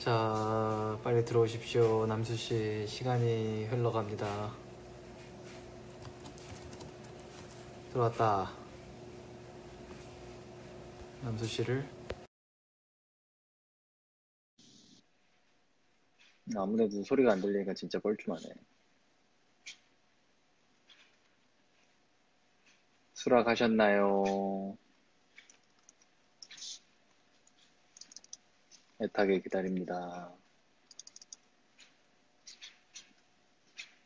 자, 빨리 들어오십시오. 남수 씨, 시간이 흘러갑니다. 들어왔다. 남수 씨를 아무래도 소리가 안 들리니까 진짜 뻘쭘하네. 수락하셨나요? 애타게 기다립니다.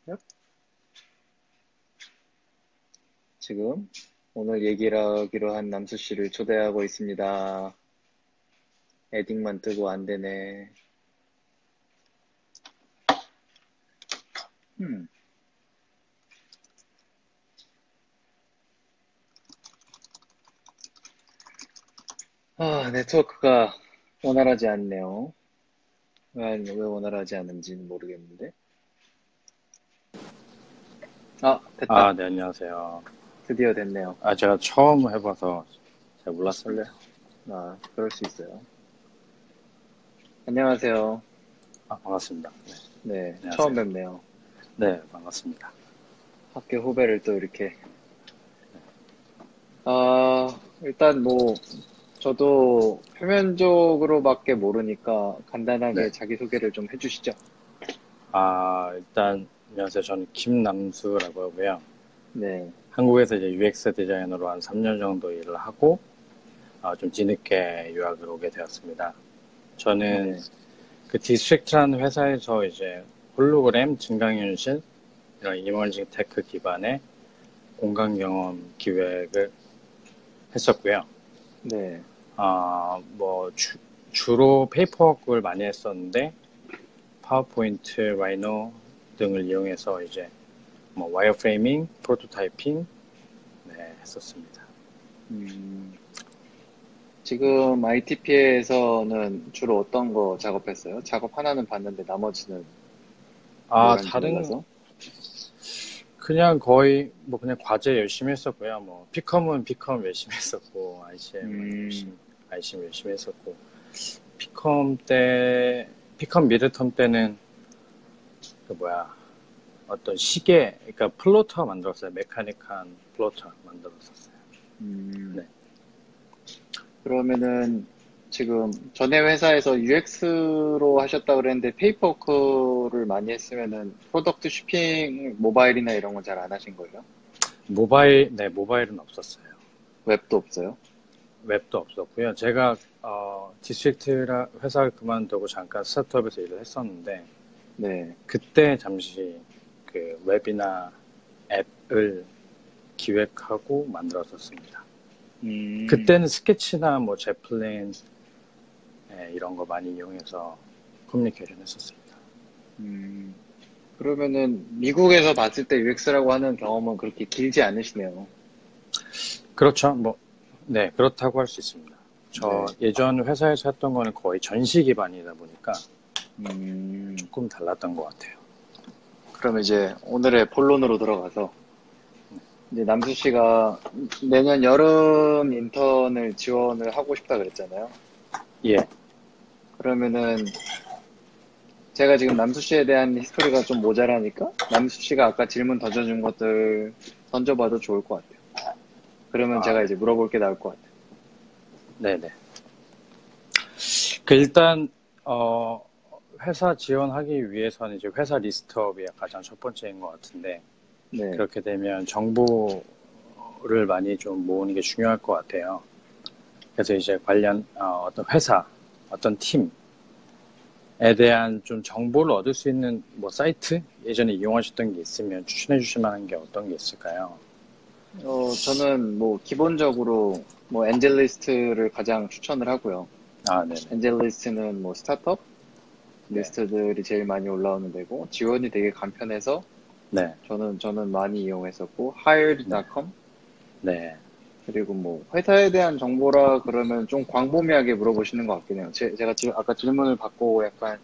얍. 지금 오늘 얘기를 하기로 한 남수 씨를 초대하고 있습니다. 에딩만 뜨고 안 되네. 음. 아, 네트워크가 원활하지 않네요. 왜, 왜 원활하지 않은지는 모르겠는데. 아, 됐다. 아, 네, 안녕하세요. 드디어 됐네요. 아, 제가 처음 해봐서 잘 몰랐어요. 아, 그럴 수 있어요. 안녕하세요. 아, 반갑습니다. 네, 네, 안녕하세요. 처음 뵙네요. 네, 반갑습니다. 학교 후배를 또 이렇게. 아, 일단 뭐, 저도 표면적으로밖에 모르니까 간단하게 네. 자기소개를 좀 해주시죠. 아, 일단, 안녕하세요. 저는 김남수라고 하고요. 네, 한국에서 이제 UX 디자이너로 한 3년 정도 일을 하고, 아, 좀 뒤늦게 유학을 오게 되었습니다. 저는 네. 그 디스트릭트라는 회사에서 이제 홀로그램, 증강현실, 이런 emerging tech 기반의 공간 경험 기획을 했었고요. 네, 아, 뭐, 주, 주로 paperwork를 많이 했었는데, 파워포인트, Rhino 등을 이용해서 이제, 뭐, wireframing, prototyping, 네, 했었습니다. 음, 지금 ITP에서는 주로 어떤 거 작업했어요? 작업 하나는 봤는데 나머지는 아, 다른, 몰라서? 그냥 거의, 뭐, 그냥 과제 열심히 했었고요. 뭐, PComp은 PComp 열심히 했었고, ICM 음. 열심히, ICM 열심히 했었고, PComp 때, PComp midterm 때는, 그 뭐야, 어떤 시계, 그러니까 플로터 만들었어요. 메카닉한 플로터 만들었었어요. 음, 네. 그러면은 지금 전에 회사에서 UX로 하셨다 그랬는데 paper work를 많이 했으면은 product 쇼핑 모바일이나 이런 건 잘 안 하신 거예요? 모바일, 네, 모바일은 없었어요. 웹도 없어요? 웹도 없었고요. 제가, 어, 디스트릭트 회사를 그만두고 잠깐 스타트업에서 일을 했었는데, 네. 그때 잠시 그 웹이나 앱을 기획하고 만들었었습니다. 음, 그때는 Sketch나 뭐 Zeplin 예, 이런 거 많이 이용해서 커뮤니케이션 했었습니다. 음, 그러면은 미국에서 봤을 때 UX라고 하는 경험은 그렇게 길지 않으시네요. 그렇죠. 뭐, 네, 그렇다고 할 수 있습니다. 저 예전 회사에서 했던 거는 거의 전시 기반이다 보니까 음, 조금 달랐던 것 같아요. 그럼 이제 오늘의 본론으로 들어가서 이제 남수 씨가 내년 여름 인턴을 지원을 하고 싶다 그랬잖아요. 예, 그러면은 제가 지금 남수 씨에 대한 history가 좀 모자라니까 남수 씨가 아까 질문 던져준 것들 던져봐도 좋을 것 같아요. 그러면 아. 제가 이제 물어볼 게 나올 것 같아요. 네네. 그 일단 어 회사 지원하기 위해서는 이제 회사 list up이 가장 첫 번째인 것 같은데 네. 그렇게 되면 정보를 많이 좀 모으는 게 중요할 것 같아요. 그래서 이제 관련 어, 떤 회사, 어떤 팀에 대한 좀 정보를 얻을 수 있는 뭐 사이트 예전에 이용하셨던 게 있으면 추천해 주실 만한 게 어떤 게 있을까요? 어, 저는 뭐 기본적으로 뭐 엔젤리스트를 가장 추천을 하고요. 아, 네, 엔젤리스트는 뭐 스타트업 네. 리스트들이 제일 많이 올라오는 데고 지원이 되게 간편해서 네, 저는 저는 많이 이용했었고 hired.com 네, 그리고 뭐 회사에 대한 정보라 그러면 좀 광범위하게 물어보시는 것 같긴 해요. 제, 가 지금 아까 질문을 받고 약간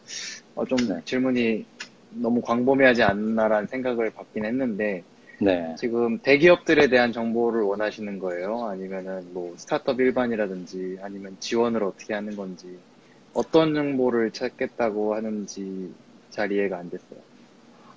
어, 좀 네. 질문이 너무 광범위하지 않나라는 생각을 받긴 했는데 네. 지금 대기업들에 대한 정보를 원하시는 거예요? 아니면은 뭐 스타트업 일반이라든지 아니면 지원을 어떻게 하는 건지 어떤 정보를 찾겠다고 하는지 잘 이해가 안 됐어요.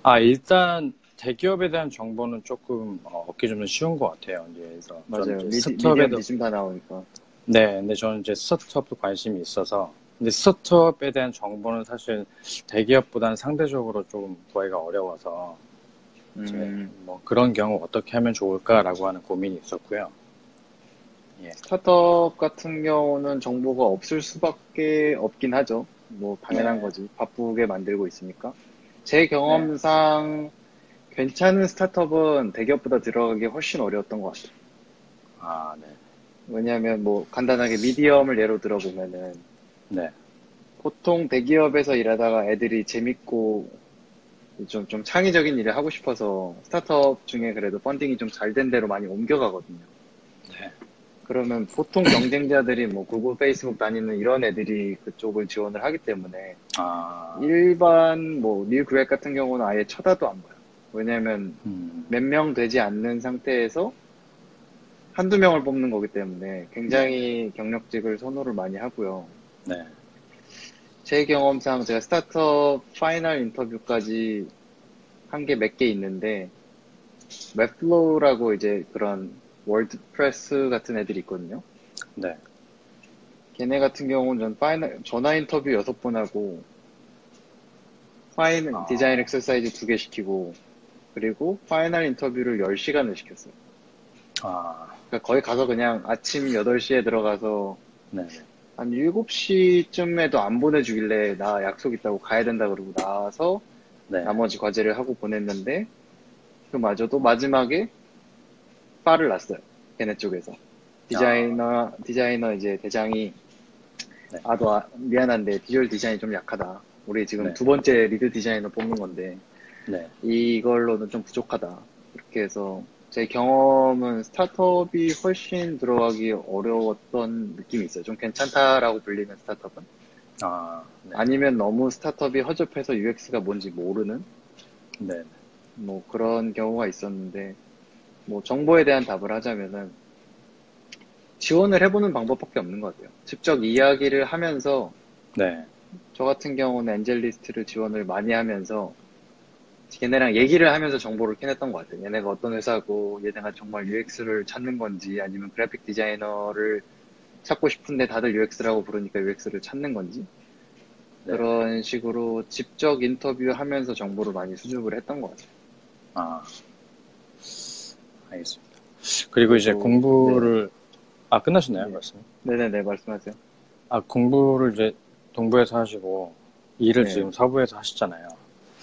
아, 일단 대기업에 대한 정보는 조금 어, 얻기 좀 쉬운 것 같아요. 이제 그래서 맞아요. 스타트업에도 미디엄 지금 다 나오니까. 네, 근데 저는 이제 스타트업도 관심이 있어서 근데 스타트업에 대한 정보는 사실 대기업보다는 상대적으로 조금 구하기가 어려워서 음, 뭐 그런 경우 어떻게 하면 좋을까라고 하는 고민이 있었고요. 예, 스타트업 같은 경우는 정보가 없을 수밖에 없긴 하죠. 뭐 당연한 네. 거지. 바쁘게 만들고 있으니까. 제 경험상 괜찮은 스타트업은 대기업보다 들어가기 훨씬 어려웠던 것 같아요. 아, 네, 왜냐하면 뭐 간단하게 미디엄을 예로 들어보면은 네, 보통 대기업에서 일하다가 애들이 재밌고 좀, 좀 창의적인 일을 하고 싶어서 스타트업 중에 그래도 펀딩이 좀 잘된 데로 많이 옮겨가거든요. 네, 그러면 보통 경쟁자들이 뭐 구글, 페이스북 다니는 이런 애들이 그쪽을 지원을 하기 때문에 아, 일반 뭐 new grad 같은 경우는 아예 쳐다도 안 봐요. 왜냐면 음, 몇명 되지 않는 상태에서 한두 명을 뽑는 거기 때문에 굉장히 경력직을 선호를 많이 하고요. 네, 제 경험상 제가 스타트업 final 인터뷰까지 한 게 몇 개 있는데 Webflow라고 이제 그런 WordPress 같은 애들이 있거든요. 네, 걔네 같은 경우는 전 final 전화 인터뷰 여섯 번 하고 파인 아. 디자인 엑서사이즈 두 개 시키고 그리고 final 인터뷰를 10시간을 시켰어요. 아, 그러니까 거기 가서 그냥 아침 8시에 들어가서 네, 한 7시쯤에도 안 보내주길래 나 약속 있다고 가야 된다 그러고 나와서 네, 나머지 과제를 하고 보냈는데 그마저도 마지막에 빠꾸 났어요. 걔네 쪽에서. 디자이너, 디자이너 이제 대장이 네. 아, 너 아- 미안한데 비주얼 디자인이 좀 약하다. 우리 지금 네. 두 번째 lead 디자이너 뽑는 건데 네, 이걸로는 좀 부족하다. 이렇게 해서 제 경험은 스타트업이 훨씬 들어가기 어려웠던 느낌이 있어요. 좀 괜찮다라고 불리는 스타트업은. 아, 네, 아니면 너무 스타트업이 허접해서 UX가 뭔지 모르는 네, 뭐 그런 경우가 있었는데 뭐 정보에 대한 답을 하자면은 지원을 해보는 방법밖에 없는 것 같아요. 직접 이야기를 하면서 네, 저 같은 경우는 엔젤리스트를 지원을 많이 하면서 걔네랑 얘기를 하면서 정보를 캐냈던 것 같아요. 얘네가 어떤 회사고 얘네가 정말 UX를 찾는 건지 아니면 그래픽 디자이너를 찾고 싶은데 다들 UX라고 부르니까 UX를 찾는 건지 네. 그런 식으로 직접 인터뷰하면서 정보를 많이 수집을 했던 것 같아요. 아, 알겠습니다. 그리고 이제 그리고, 공부를 아 끝나셨나요, 네. 말씀? 네네네 말씀하세요. 아 공부를 이제 동부에서 하시고 일을 네. 지금 서부에서 하시잖아요.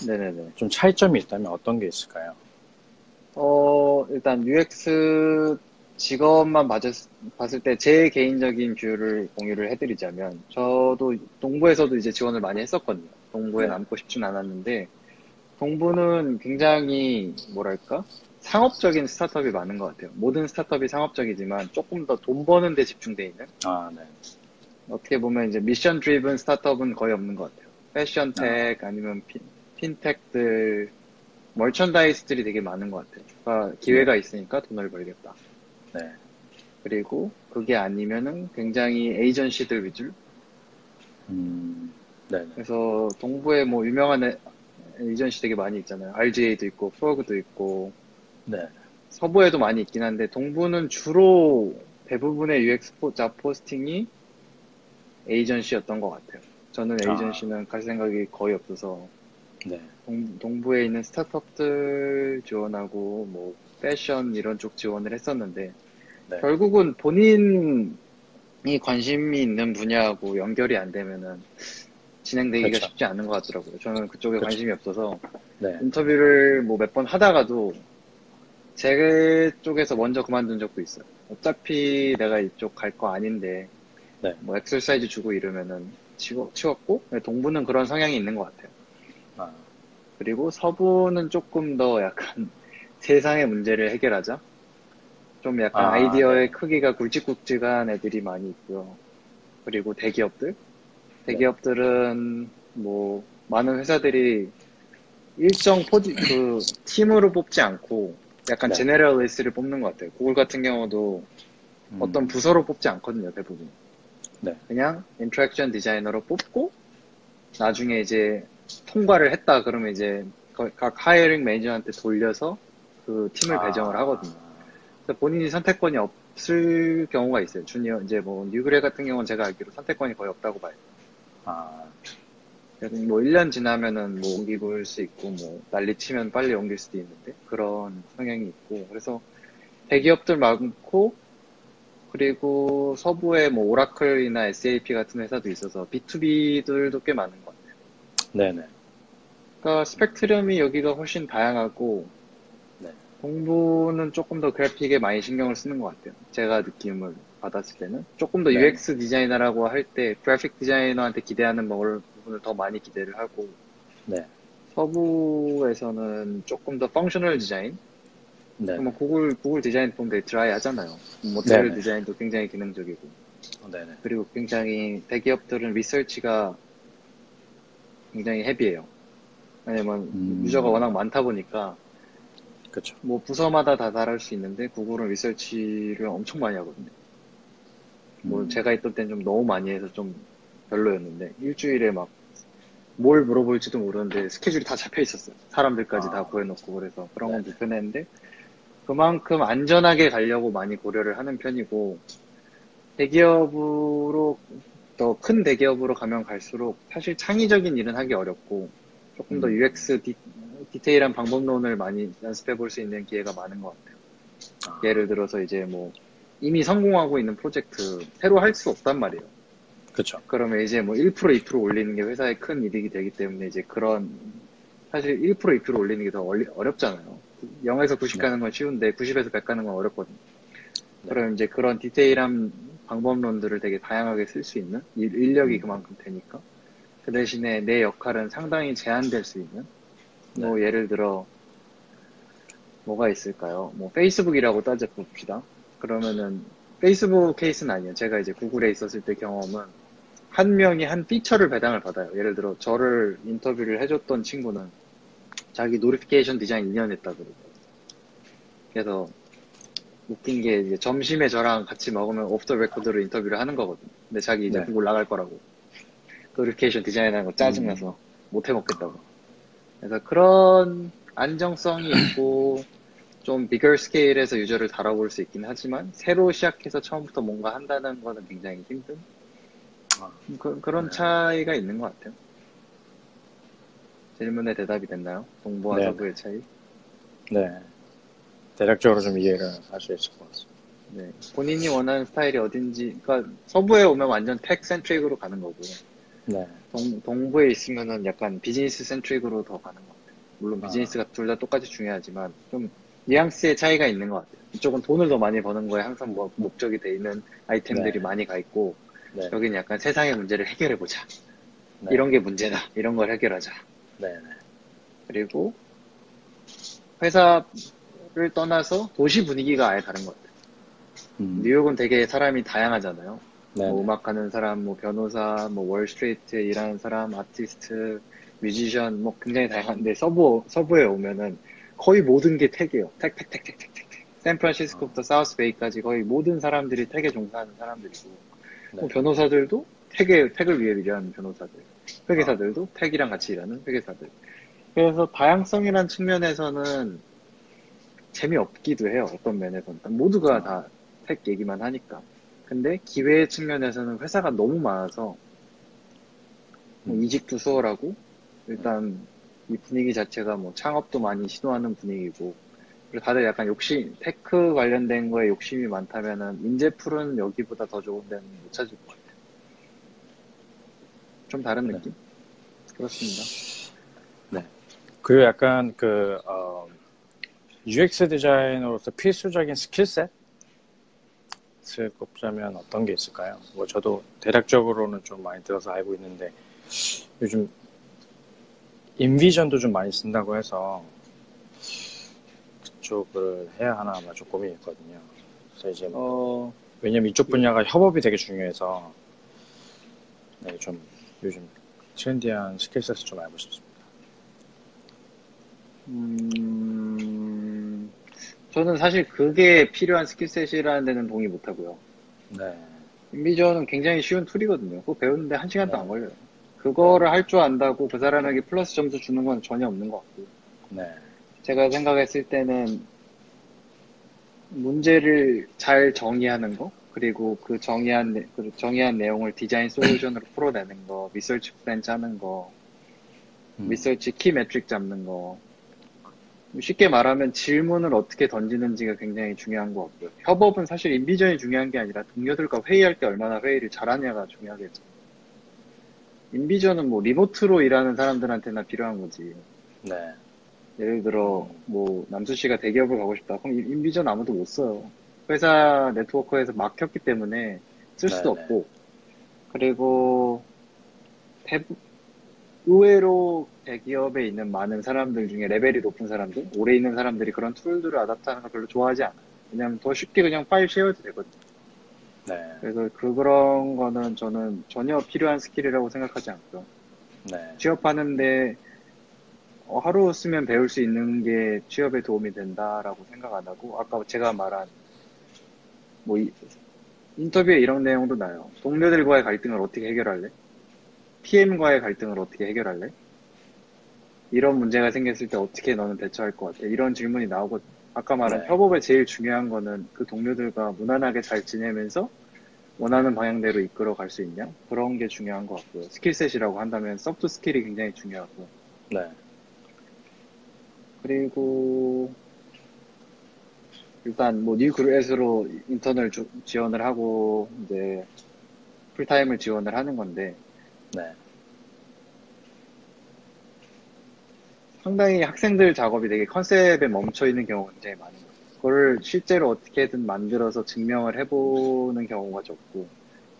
네네네. 좀 차이점이 있다면 어떤 게 있을까요? 어, 일단 UX 직업만 봤을, 봤을 때 제 개인적인 view를 공유를 해드리자면, 저도 동부에서도 이제 지원을 많이 했었거든요. 동부에 네. 남고 싶진 않았는데, 동부는 굉장히, 뭐랄까? 상업적인 스타트업이 많은 것 같아요. 모든 스타트업이 상업적이지만 조금 더 돈 버는 데 집중돼 있는? 아, 네. 어떻게 보면 이제 mission driven 스타트업은 거의 없는 것 같아요. 패션 tech 아니면 fin, fintech들, 멀천다이스들이 되게 많은 것 같아요. 그러니까 기회가 있으니까 돈을 벌겠다. 네. 그리고 그게 아니면은 굉장히 에이전시들 위주. 음, 네. 그래서 동부에 뭐 유명한 에- 에이전시 되게 많이 있잖아요. RGA도 있고, 프로그도 있고, 네. 서부에도 많이 있긴 한데, 동부는 주로 대부분의 UX 포, 잡 포스팅이 에이전시였던 것 같아요. 저는 아. 에이전시는 갈 생각이 거의 없어서, 네. 동, 동부에 있는 스타트업들 지원하고, 뭐, 패션 이런 쪽 지원을 했었는데, 네. 결국은 본인이 관심이 있는 분야하고 연결이 안 되면은 진행되기가 그렇죠. 쉽지 않은 것 같더라고요. 저는 그쪽에 그렇죠. 관심이 없어서 네. 인터뷰를 뭐 몇 번 하다가도 제 쪽에서 먼저 그만둔 적도 있어요. 어차피 내가 이쪽 갈 거 아닌데 네. 뭐 exercise 주고 이러면은 치웠고 동부는 그런 성향이 있는 것 같아요. 아, 그리고 서부는 조금 더 약간 세상의 문제를 해결하자. 좀 약간 아, 아이디어의 네. 크기가 굵직굵직한 애들이 많이 있고요. 그리고 대기업들. 대기업들은 뭐 많은 회사들이 일정 포지 그 팀으로 뽑지 않고 약간 네. generalist를 뽑는 것 같아요. 구글 같은 경우도 음, 어떤 부서로 뽑지 않거든요, 대부분. 네. 그냥 interaction 디자이너로 뽑고 나중에 이제 통과를 했다 그러면 이제 거- 각 hiring manager한테 돌려서 그 팀을 아. 배정을 하거든요. 그래서 본인이 선택권이 없을 경우가 있어요. 주니어 이제 뭐 new grad 같은 경우는 제가 알기로 선택권이 거의 없다고 봐요. 아, 뭐 1년 지나면은 뭐 옮기고 수 있고 뭐 난리 치면 빨리 옮길 수도 있는데 그런 성향이 있고 그래서 대기업들 많고 그리고 서부에 뭐 오라클이나 SAP 같은 회사도 있어서 B2B들도 꽤 많은. 네네. 그러니까 스펙트럼이 여기가 훨씬 다양하고 네. 공부는 조금 더 그래픽에 많이 신경을 쓰는 것 같아요. 제가 느낌을 받았을 때는 조금 더 네. UX 디자이너라고 할 때 그래픽 디자이너한테 기대하는 뭐 부분을 더 많이 기대를 하고 네. 서부에서는 조금 더 펑셔널 디자인 네. 뭐 구글 구글 디자인 보면 되게 드라이 하잖아요. 모델. 디자인도 굉장히 기능적이고 어, 네네. 그리고 굉장히 대기업들은 리서치가 굉장히 헤비해요. 왜냐면 음. 유저가 워낙 많다 보니까 그쵸. 뭐 부서마다 다 다를 수 있는데 구글은 리서치를 엄청 많이 하거든요. 뭐 음. 제가 있던 때는 좀 너무 많이 해서 좀 별로였는데 일주일에 막 뭘 물어볼지도 모르는데 스케줄이 다 잡혀 있었어요. 사람들까지 아. 다 구해놓고 그래서 그런 건 네. 불편했는데 그만큼 안전하게 가려고 많이 고려를 하는 편이고 대기업으로 더 큰 대기업으로 가면 갈수록 사실 창의적인 일은 하기 어렵고 조금 더 음. UX 디, 디테일한 방법론을 많이 연습해 볼 수 있는 기회가 많은 것 같아요. 아, 예를 들어서 이제 뭐 이미 성공하고 있는 프로젝트 새로 할 수 없단 말이에요. 그쵸. 그러면 이제 뭐 1% 2% 올리는 게 회사에 큰 이득이 되기 때문에 이제 그런 사실 1% 2% 올리는 게 더 어렵잖아요. 0에서 90 네. 가는 건 쉬운데 90에서 100 가는 건 어렵거든요. 네. 그럼 이제 그런 디테일한 방법론들을 되게 다양하게 쓸 수 있는 일- 인력이 음. 그만큼 되니까 그 대신에 내 역할은 상당히 제한될 수 있는 뭐 네. 예를 들어 뭐가 있을까요? 뭐 페이스북이라고 따져 봅시다. 그러면은 페이스북 케이스는 아니에요. 제가 이제 구글에 있었을 때 경험은 한 명이 한 feature를 배당을 받아요. 예를 들어 저를 인터뷰를 해줬던 친구는 자기 notification 디자인 2년 했다 그러고 그래서 웃긴 게 이제 점심에 저랑 같이 먹으면 오프 더 레코드로 인터뷰를 하는 거거든요. 근데 자기 이제 네. 구글 나갈 거라고 notification 디자인하는 거 짜증나서 못해 먹겠다고. 그래서 그런 안정성이 있고 좀 bigger scale에서 user를 다뤄볼 수 있긴 하지만 새로 시작해서 처음부터 뭔가 한다는 거는 굉장히 힘든 아, 그, 그런 네. 차이가 있는 것 같아요. 질문에 대답이 됐나요? 동부와 네. 서부의 차이? 네. 대략적으로 좀 이해를 할 수 있을 것 같습니다. 네. 본인이 원하는 스타일이 어딘지, 그러니까 서부에 오면 완전 텍 센트릭으로 가는 거고, 네. 동, 동부에 있으면은 약간 비즈니스 센트릭으로 더 가는 것 같아요. 물론 아. 비즈니스가 둘 다 똑같이 중요하지만, 좀 뉘앙스의 차이가 있는 것 같아요. 이쪽은 돈을 더 많이 버는 거에 항상 뭐 목적이 돼 있는 아이템들이 네. 많이 가 있고, 네. 여기는 약간 세상의 문제를 해결해보자. 네. 이런 게 문제다. 이런 걸 해결하자. 네. 네. 그리고 회사 를 떠나서 도시 분위기가 아예 다른 것 같아요. 음. 뉴욕은 되게 사람이 다양하잖아요. 네. 뭐 음악하는 사람, 뭐 변호사, 뭐 월스트리트에 일하는 사람, 아티스트, 뮤지션, 뭐 굉장히 다양한데 서부 서부에 오면은 거의 모든 게 택이에요. 택, 택, 택, 택, 택, 택. 택. 샌프란시스코부터 사우스베이까지 거의 모든 사람들이 택에 종사하는 사람들이고 뭐 네. 변호사들도 tech에 tech을 위해 일하는 변호사들, 회계사들도 tech이랑 같이 일하는 회계사들. 그래서 다양성이란 측면에서는 재미없기도 해요. 어떤 면에서는 모두가 아. 다 tech 얘기만 하니까. 근데 기회 측면에서는 회사가 너무 많아서 뭐 음. 이직도 수월하고 일단 이 분위기 자체가 뭐 창업도 많이 시도하는 분위기고 그리고 다들 약간 욕심 tech 관련된 거에 욕심이 많다면은 인재풀은 여기보다 더 좋은 데는 못 찾을 것 같아요. 좀 다른 네. 느낌? 그렇습니다. 그리고 약간 그 어, UX 디자이너로서 필수적인 스킬셋을 꼽자면 어떤 게 있을까요? 뭐 저도 대략적으로는 좀 많이 들어서 알고 있는데 요즘 인비전도 좀 많이 쓴다고 해서 그쪽을 해야 하나 아마 좀 고민이 있거든요. 그래서 이제 뭐 어, 왜냐면 이쪽 분야가 협업이 되게 중요해서 네, 좀 요즘 트렌디한 skill set을 좀 알고 싶습니다. 음, 저는 사실 그게 필요한 skill set이라는 데는 동의 못 하고요. 네. InVision은 굉장히 쉬운 tool이거든요. 그거 배우는데 한 시간도 네. 안 걸려요. 그거를 할 줄 안다고 그 사람에게 플러스 점수 주는 건 전혀 없는 것 같고. 네. 제가 생각했을 때는 문제를 잘 정의하는 거, 그리고 그 정의한, 내- 그 정의한 내용을 디자인 솔루션으로 풀어내는 거, research plan 짜는 거, 음. research key metric 잡는 거. 쉽게 말하면 질문을 어떻게 던지는지가 굉장히 중요한 것 같고요. 협업은 사실 InVision이 중요한 게 아니라 동료들과 회의할 때 얼마나 회의를 잘하냐가 중요하겠죠. InVision은 뭐 remote로 일하는 사람들한테나 필요한 거지. 네. 예를 들어 뭐 남수 씨가 대기업을 가고 싶다. 그럼 인- InVision 아무도 못 써요. 회사 네트워크에서 막혔기 때문에 쓸 수도 네네. 없고. 그리고 대부 의외로 대기업에 있는 많은 사람들 중에 레벨이 높은 사람들, 오래 있는 사람들이 그런 tool들을 adopt하는 걸 별로 좋아하지 않아요. 왜냐면 더 쉽게 그냥 파일 share도 되거든요. 네. 그래서 그 그런 거는 저는 전혀 필요한 skill이라고 생각하지 않고요. 네. 취업하는데 어, 하루 쓰면 배울 수 있는 게 취업에 도움이 된다라고 생각 안 하고 아까 제가 말한 뭐 이- 인터뷰에 이런 내용도 나요. 동료들과의 갈등을 어떻게 해결할래? PM과의 갈등을 어떻게 해결할래? 이런 문제가 생겼을 때 어떻게 너는 대처할 것 같아? 이런 질문이 나오고 아까 말한 네. 협업의 제일 중요한 거는 그 동료들과 무난하게 잘 지내면서 원하는 방향대로 이끌어 갈 수 있냐? 그런 게 중요한 것 같고요. skill set이라고 한다면 soft skill이 굉장히 중요하고 네. 그리고 일단 뭐 new graduate로 인턴을 주- 지원을 하고 이제 full-time을 지원을 하는 건데 네. 상당히 학생들 작업이 되게 컨셉에 멈춰 있는 경우가 굉장히 많은 거예요. 그걸 실제로 어떻게든 만들어서 증명을 해보는 경우가 적고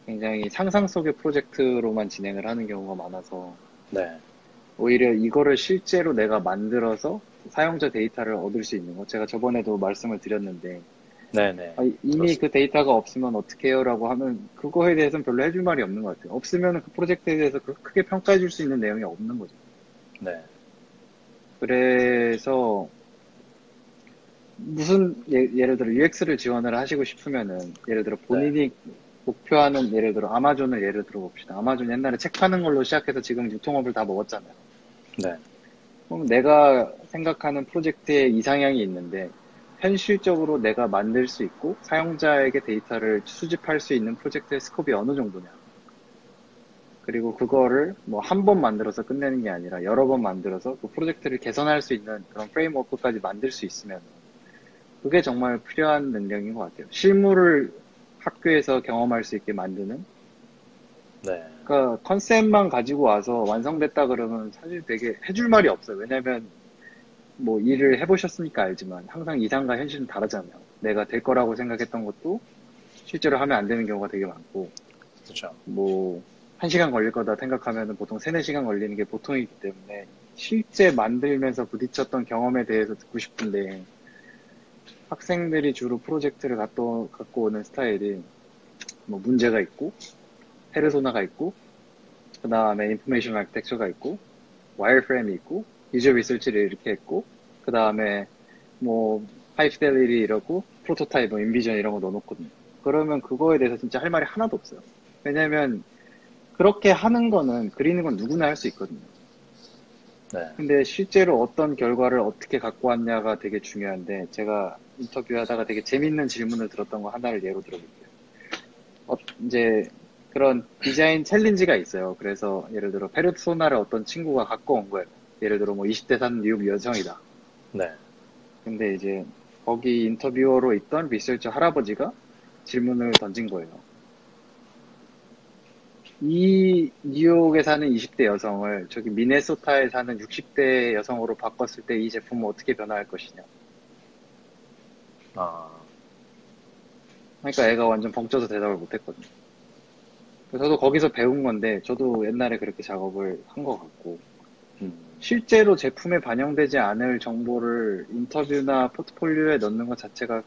굉장히 상상 속의 프로젝트로만 진행을 하는 경우가 많아서 네. 오히려 이거를 실제로 내가 만들어서 사용자 데이터를 얻을 수 있는 거. 제가 저번에도 말씀을 드렸는데, 네. 네. 아, 이미 그렇습니다. 그 데이터가 없으면 어떻게 해요? 라고 하면, 그거에 대해서는 별로 해줄 말이 없는 것 같아요. 없으면 그 프로젝트에 대해서 그- 크게 평가해 줄 수 있는 내용이 없는 거죠. 네. 그래서, 무슨, 예, 를 들어 UX를 지원을 하시고 싶으면은, 예를 들어 본인이 목표하는, 예를 들어 아마존을 예를 들어 봅시다. 아마존 옛날에 책 파는 걸로 시작해서 지금 유통업을 다 먹었잖아요. 네. 그럼 내가 생각하는 프로젝트에 이상향이 있는데 현실적으로 내가 만들 수 있고 사용자에게 데이터를 수집할 수 있는 프로젝트의 스코프이 어느 정도냐. 그리고 그거를 뭐 한 번 만들어서 끝내는 게 아니라 여러 번 만들어서 그 프로젝트를 개선할 수 있는 그런 프레임워크까지 만들 수 있으면 그게 정말 필요한 능력인 것 같아요. 실무를 학교에서 경험할 수 있게 만드는 네. 그러니까 컨셉만 가지고 와서 완성됐다 그러면 사실 되게 해줄 말이 없어요. 왜냐면 뭐 일을 해보셨으니까 알지만 항상 이상과 현실은 다르잖아요. 내가 될 거라고 생각했던 것도 실제로 하면 안 되는 경우가 되게 많고 그렇죠. 뭐 한 시간 걸릴 거다 생각하면 보통 세네 시간 걸리는 게 보통이기 때문에 실제 만들면서 부딪혔던 경험에 대해서 듣고 싶은데 학생들이 주로 프로젝트를 갖고, 갖고 오는 스타일이 뭐 문제가 있고 페르소나가 있고 그 다음에 인포메이션 아키텍처가 있고 와이어프레임이 있고 유저 리서치를 이렇게 했고 그 다음에 뭐 하이피델리티 이러고 프로토타입 뭐 인비전 이런 거 넣어놓거든요 그러면 그거에 대해서 진짜 할 말이 하나도 없어요 왜냐면 그렇게 하는 거는 그리는 건 누구나 할 수 있거든요 네. 근데 실제로 어떤 결과를 어떻게 갖고 왔냐가 되게 중요한데 제가 인터뷰하다가 되게 재밌는 질문을 들었던 거 하나를 예로 들어볼게요. 어, 이제 그런 디자인 챌린지가 있어요. 그래서 예를 들어 페르소나를 어떤 친구가 갖고 온 거예요. 예를 들어 뭐 20대 사는 미국 여성이다. 네. 근데 이제 거기 인터뷰어로 있던 리서치 할아버지가 질문을 던진 거예요. 이 뉴욕에 사는 20대 여성을 저기 미네소타에 사는 60대 여성으로 바꿨을 때 이 제품은 어떻게 변화할 것이냐. 아. 그러니까 애가 완전 벙쪄서 대답을 못했거든요. 저도 거기서 배운 건데 저도 옛날에 그렇게 작업을 한 것 같고 음. 실제로 제품에 반영되지 않을 정보를 인터뷰나 포트폴리오에 넣는 것 자체가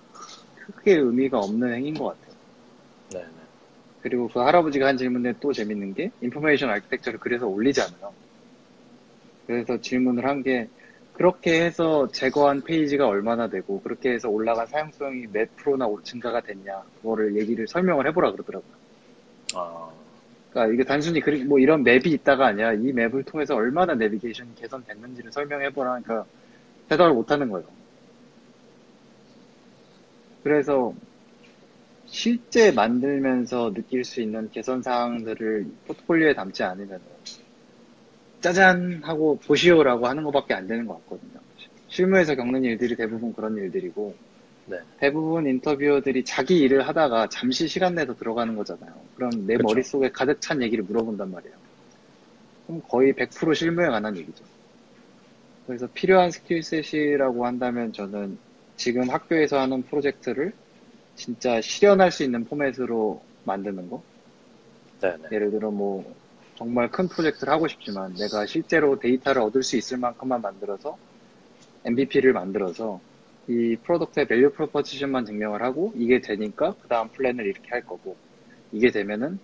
크게 의미가 없는 행위인 것 같아요. 네. 네. 그리고 그 할아버지가 한 질문에 또 재밌는 게 information architecture를 그려서 올리잖아요. 그래서 질문을 한 게 그렇게 해서 제거한 페이지가 얼마나 되고 그렇게 해서 올라간 사용성이 몇 프로나 증가가 됐냐 그거를 얘기를 설명을 해보라 그러더라고요. 아, 그러니까 이게 단순히 그리- 뭐 이런 맵이 있다가 아니라 이 맵을 통해서 얼마나 내비게이션이 개선됐는지를 설명해보라 하니까 대답을 못하는 거예요. 그래서 실제 만들면서 느낄 수 있는 개선 사항들을 포트폴리오에 담지 않으면 짜잔 하고 보시오라고 하는 것밖에 안 되는 것 같거든요. 실무에서 겪는 일들이 대부분 그런 일들이고 네. 대부분 인터뷰어들이 자기 일을 하다가 잠시 시간 내서 들어가는 거잖아요. 그럼 내 그쵸. 머릿속에 가득 찬 얘기를 물어본단 말이에요. 그럼 거의 100% 실무에 관한 얘기죠. 그래서 필요한 skill set이라고 한다면 저는 지금 학교에서 하는 프로젝트를 진짜 실현할 수 있는 포맷으로 만드는 거. 네네. 예를 들어 뭐 정말 큰 프로젝트를 하고 싶지만 내가 실제로 데이터를 얻을 수 있을 만큼만 만들어서 MVP를 만들어서 이 product의 value proposition만 증명을 하고 이게 되니까 그 다음 플랜을 이렇게 할 거고 이게 되면은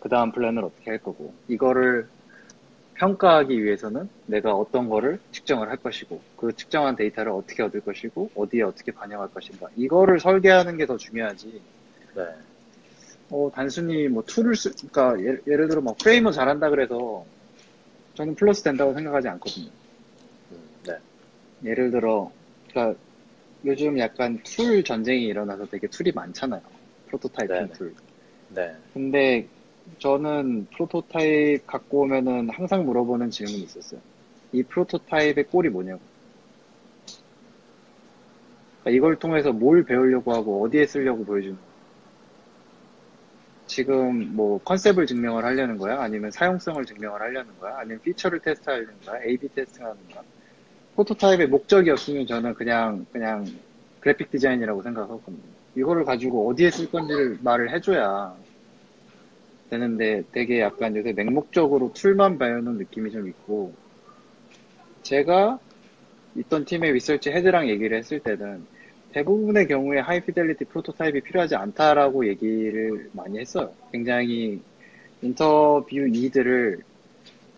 그 다음 플랜을 어떻게 할 거고 이거를 평가하기 위해서는 내가 어떤 거를 측정을 할 것이고 그 측정한 데이터를 어떻게 얻을 것이고 어디에 어떻게 반영할 것인가 이거를 설계하는 게 더 중요하지 네. 어, 단순히 뭐 툴을 쓰, 그러니까 예를, 예를 들어 막 Framer를 잘한다 그래서 저는 플러스 된다고 생각하지 않거든요. 음, 네. 예를 들어, 그러니까 요즘 약간 툴 전쟁이 일어나서 되게 툴이 많잖아요. prototyping 네네. 툴. 네. 근데 저는 프로토타입 갖고 오면은 항상 물어보는 질문이 있었어요. 이 프로토타입의 goal이 뭐냐고. 그러니까 이걸 통해서 뭘 배우려고 하고 어디에 쓰려고 보여주는 거야. 지금 뭐 컨셉을 증명을 하려는 거야? 아니면 사용성을 증명을 하려는 거야? 아니면 feature를 테스트하려는 거야? A/B 테스팅하는 거야? 프로토타입의 목적이 없으면 저는 그냥 그냥 그래픽 디자인이라고 생각하거든요. 이거를 가지고 어디에 쓸 건지를 말을 해줘야 되는데 되게 약간 요새 맹목적으로 툴만 배우는 느낌이 좀 있고 제가 있던 팀의 research head랑 얘기를 했을 때는 대부분의 경우에 high-fidelity 프로토타입이 필요하지 않다라고 얘기를 많이 했어요. 굉장히 interviewee들을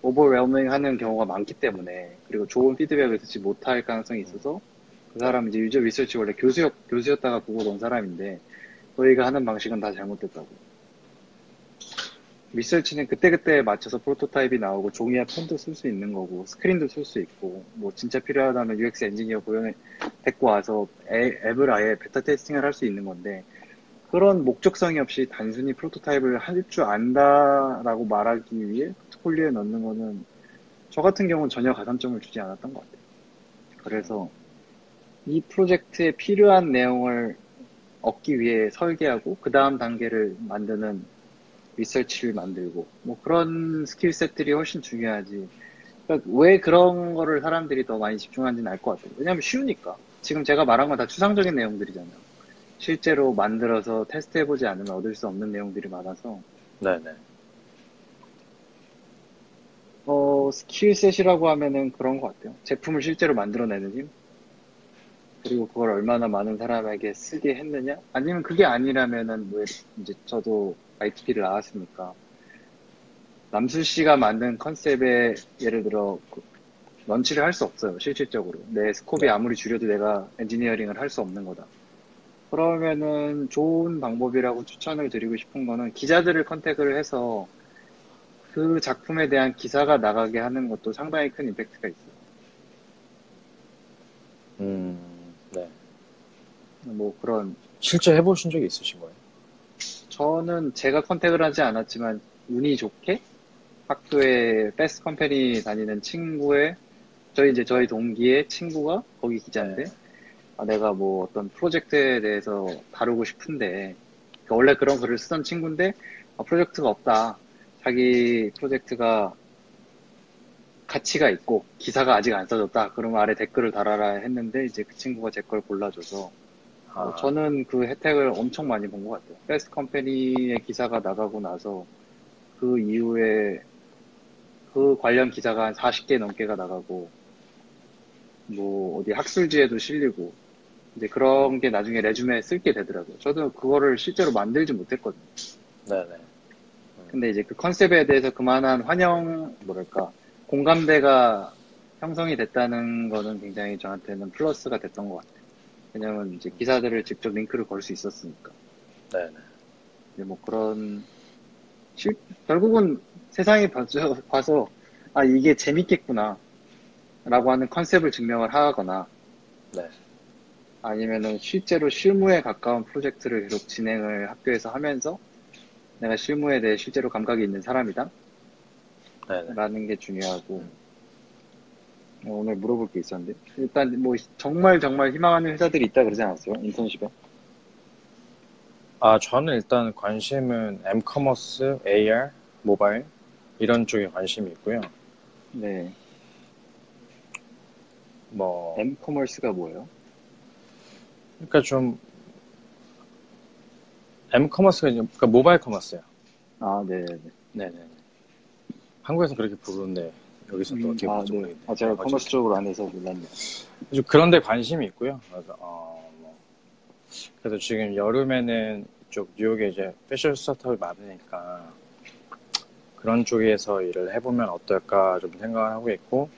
overwhelming 하는 경우가 많기 때문에 그리고 좋은 피드백을 듣지 못할 가능성이 있어서 그 사람은 이제 user research 원래 교수였, 교수였다가 보고 온 사람인데 저희가 하는 방식은 다 잘못됐다고. 리서치는 그때그때 맞춰서 프로토타입이 나오고 종이에 폰도 쓸 수 있는 거고 스크린도 쓸 수 있고 뭐 진짜 필요하다면 UX 엔지니어 고용해 데리고 와서 애- 앱을 아예 베타 테스팅을 할 수 있는 건데 그런 목적성이 없이 단순히 프로토타입을 할 줄 안다라고 말하기 위해 포트폴리오에 넣는 거는 저 같은 경우는 전혀 가산점을 주지 않았던 것 같아요. 그래서 이 프로젝트에 필요한 내용을 얻기 위해 설계하고 그 다음 단계를 만드는 리서치를 만들고 뭐 그런 스킬셋들이 훨씬 중요하지. 그러니까 왜 그런 거를 사람들이 더 많이 집중하는지는 알 것 같아요. 왜냐면 쉬우니까. 지금 제가 말한 건 다 추상적인 내용들이잖아요. 실제로 만들어서 테스트해보지 않으면 얻을 수 없는 내용들이 많아서 네네. 어, 스킬셋이라고 하면은 그런 것 같아요. 제품을 실제로 만들어내는 힘? 그리고 그걸 얼마나 많은 사람에게 쓰게 했느냐? 아니면 그게 아니라면은, 왜, 이제 저도 ITP를 나왔으니까, 남수 씨가 만든 컨셉에, 예를 들어, 그 launch를 할 수 없어요, 실질적으로. 내 scope이 네. 아무리 줄여도 내가 엔지니어링을 할 수 없는 거다. 그러면은 좋은 방법이라고 추천을 드리고 싶은 거는 기자들을 contact을 해서 그 작품에 대한 기사가 나가게 하는 것도 상당히 큰 임팩트가 있어요. 음, 네. 뭐 그런 실제 해보신 적이 있으신 거예요? 저는 제가 contact을 하지 않았지만 운이 좋게 학교에 Fast Company 다니는 친구의 저희 이제 저희 동기의 친구가 거기 기자인데 아, 내가 뭐 어떤 프로젝트에 대해서 다루고 싶은데 원래 그런 글을 쓰던 친구인데 아, 프로젝트가 없다. 자기 프로젝트가 가치가 있고 기사가 아직 안 써졌다. 그러면 아래 댓글을 달아라 했는데 이제 그 친구가 제 걸 골라줘서 아, 어, 저는 그 혜택을 엄청 많이 본 것 같아요. 패스트 컴퍼니의 기사가 나가고 나서 그 이후에 그 관련 기사가 한 40개 넘게가 나가고 뭐 어디 학술지에도 실리고 이제 그런 게 나중에 레주메에 쓸게 되더라고요. 저도 그거를 실제로 만들지 못했거든요. 네네. 근데 이제 그 컨셉에 대해서 그만한 환영, 뭐랄까, 공감대가 형성이 됐다는 거는 굉장히 저한테는 플러스가 됐던 것 같아요. 왜냐면 이제 기사들을 직접 링크를 걸 수 있었으니까. 네네. 이제 뭐 그런 실- 결국은 세상에 봐서, 봐서 아 이게 재밌겠구나 라고 하는 컨셉을 증명을 하거나 네. 아니면은 실제로 실무에 가까운 프로젝트를 계속 진행을 학교에서 하면서 내가 실무에 대해 실제로 감각이 있는 사람이다 네네. 라는 게 중요하고 어, 오늘 물어볼 게 있었는데 일단 뭐 정말 정말 희망하는 회사들이 있다 그러지 않았어요 인턴십에 아, 저는 일단 관심은 m-commerce, AR, 모바일 이런 쪽에 관심이 있고요. 네뭐 m-commerce가 뭐예요? 그러니까 좀 m-commerce가 이제 그러니까 mobile commerce요. 아 네네네 네 네. 한국에서 그렇게 부르는데 여기서 또 어떻게 아, 네. 아 제가 어쨌든 commerce 쪽으로 안 해서 몰랐네요 좀 그런 데 관심이 있고요. 그래서 어, 뭐 그래서 지금 여름에는 이쪽 뉴욕에 이제 패션 스타트업이 많으니까 그런 쪽에서 일을 해보면 어떨까 좀 생각을 하고 있고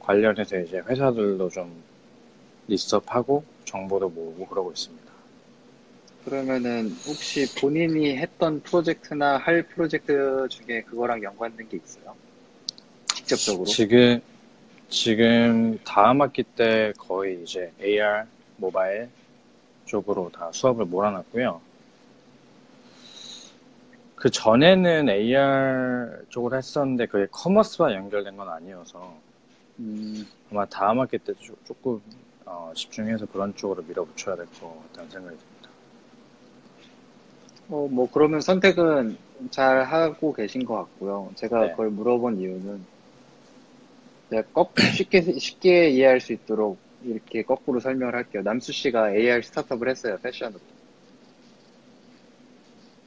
관련해서 이제 회사들도 좀 list up하고 정보도 모으고 그러고 있습니다. 그러면은 혹시 본인이 했던 프로젝트나 할 프로젝트 중에 그거랑 연관된 게 있어요? 직접적으로? 지금 지금 다음 학기 때 거의 이제 AR 모바일 쪽으로 다 수업을 몰아놨고요. 그 전에는 AR 쪽으로 했었는데 그게 commerce와 연결된 건 아니어서 음, 아마 다음 학기 때 조- 조금 어, 집중해서 그런 쪽으로 밀어붙여야 될 것 같다는 생각이 듭니다. 어, 뭐 그러면 선택은 잘 하고 계신 것 같고요. 제가 네. 그걸 물어본 이유는 제가 거, 쉽게 쉽게 이해할 수 있도록 이렇게 거꾸로 설명을 할게요. 남수 씨가 AR 스타트업을 했어요, 패션으로.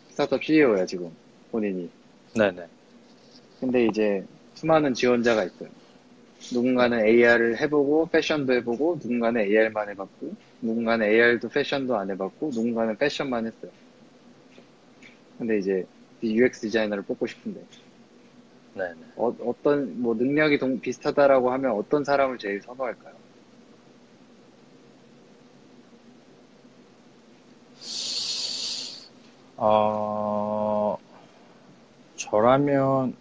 스타트업 CEO야 지금 본인이. 네네. 근데 이제 수많은 지원자가 있어요. 누군가는 AR을 해보고 패션도 해보고 누군가는 AR만 해봤고 누군가는 AR도 패션도 안 해봤고 누군가는 패션만 했어요. 근데 이제 UX 디자이너를 뽑고 싶은데 네네. 어, 어떤 뭐 능력이 동- 비슷하다라고 하면 어떤 사람을 제일 선호할까요? 어, 저라면,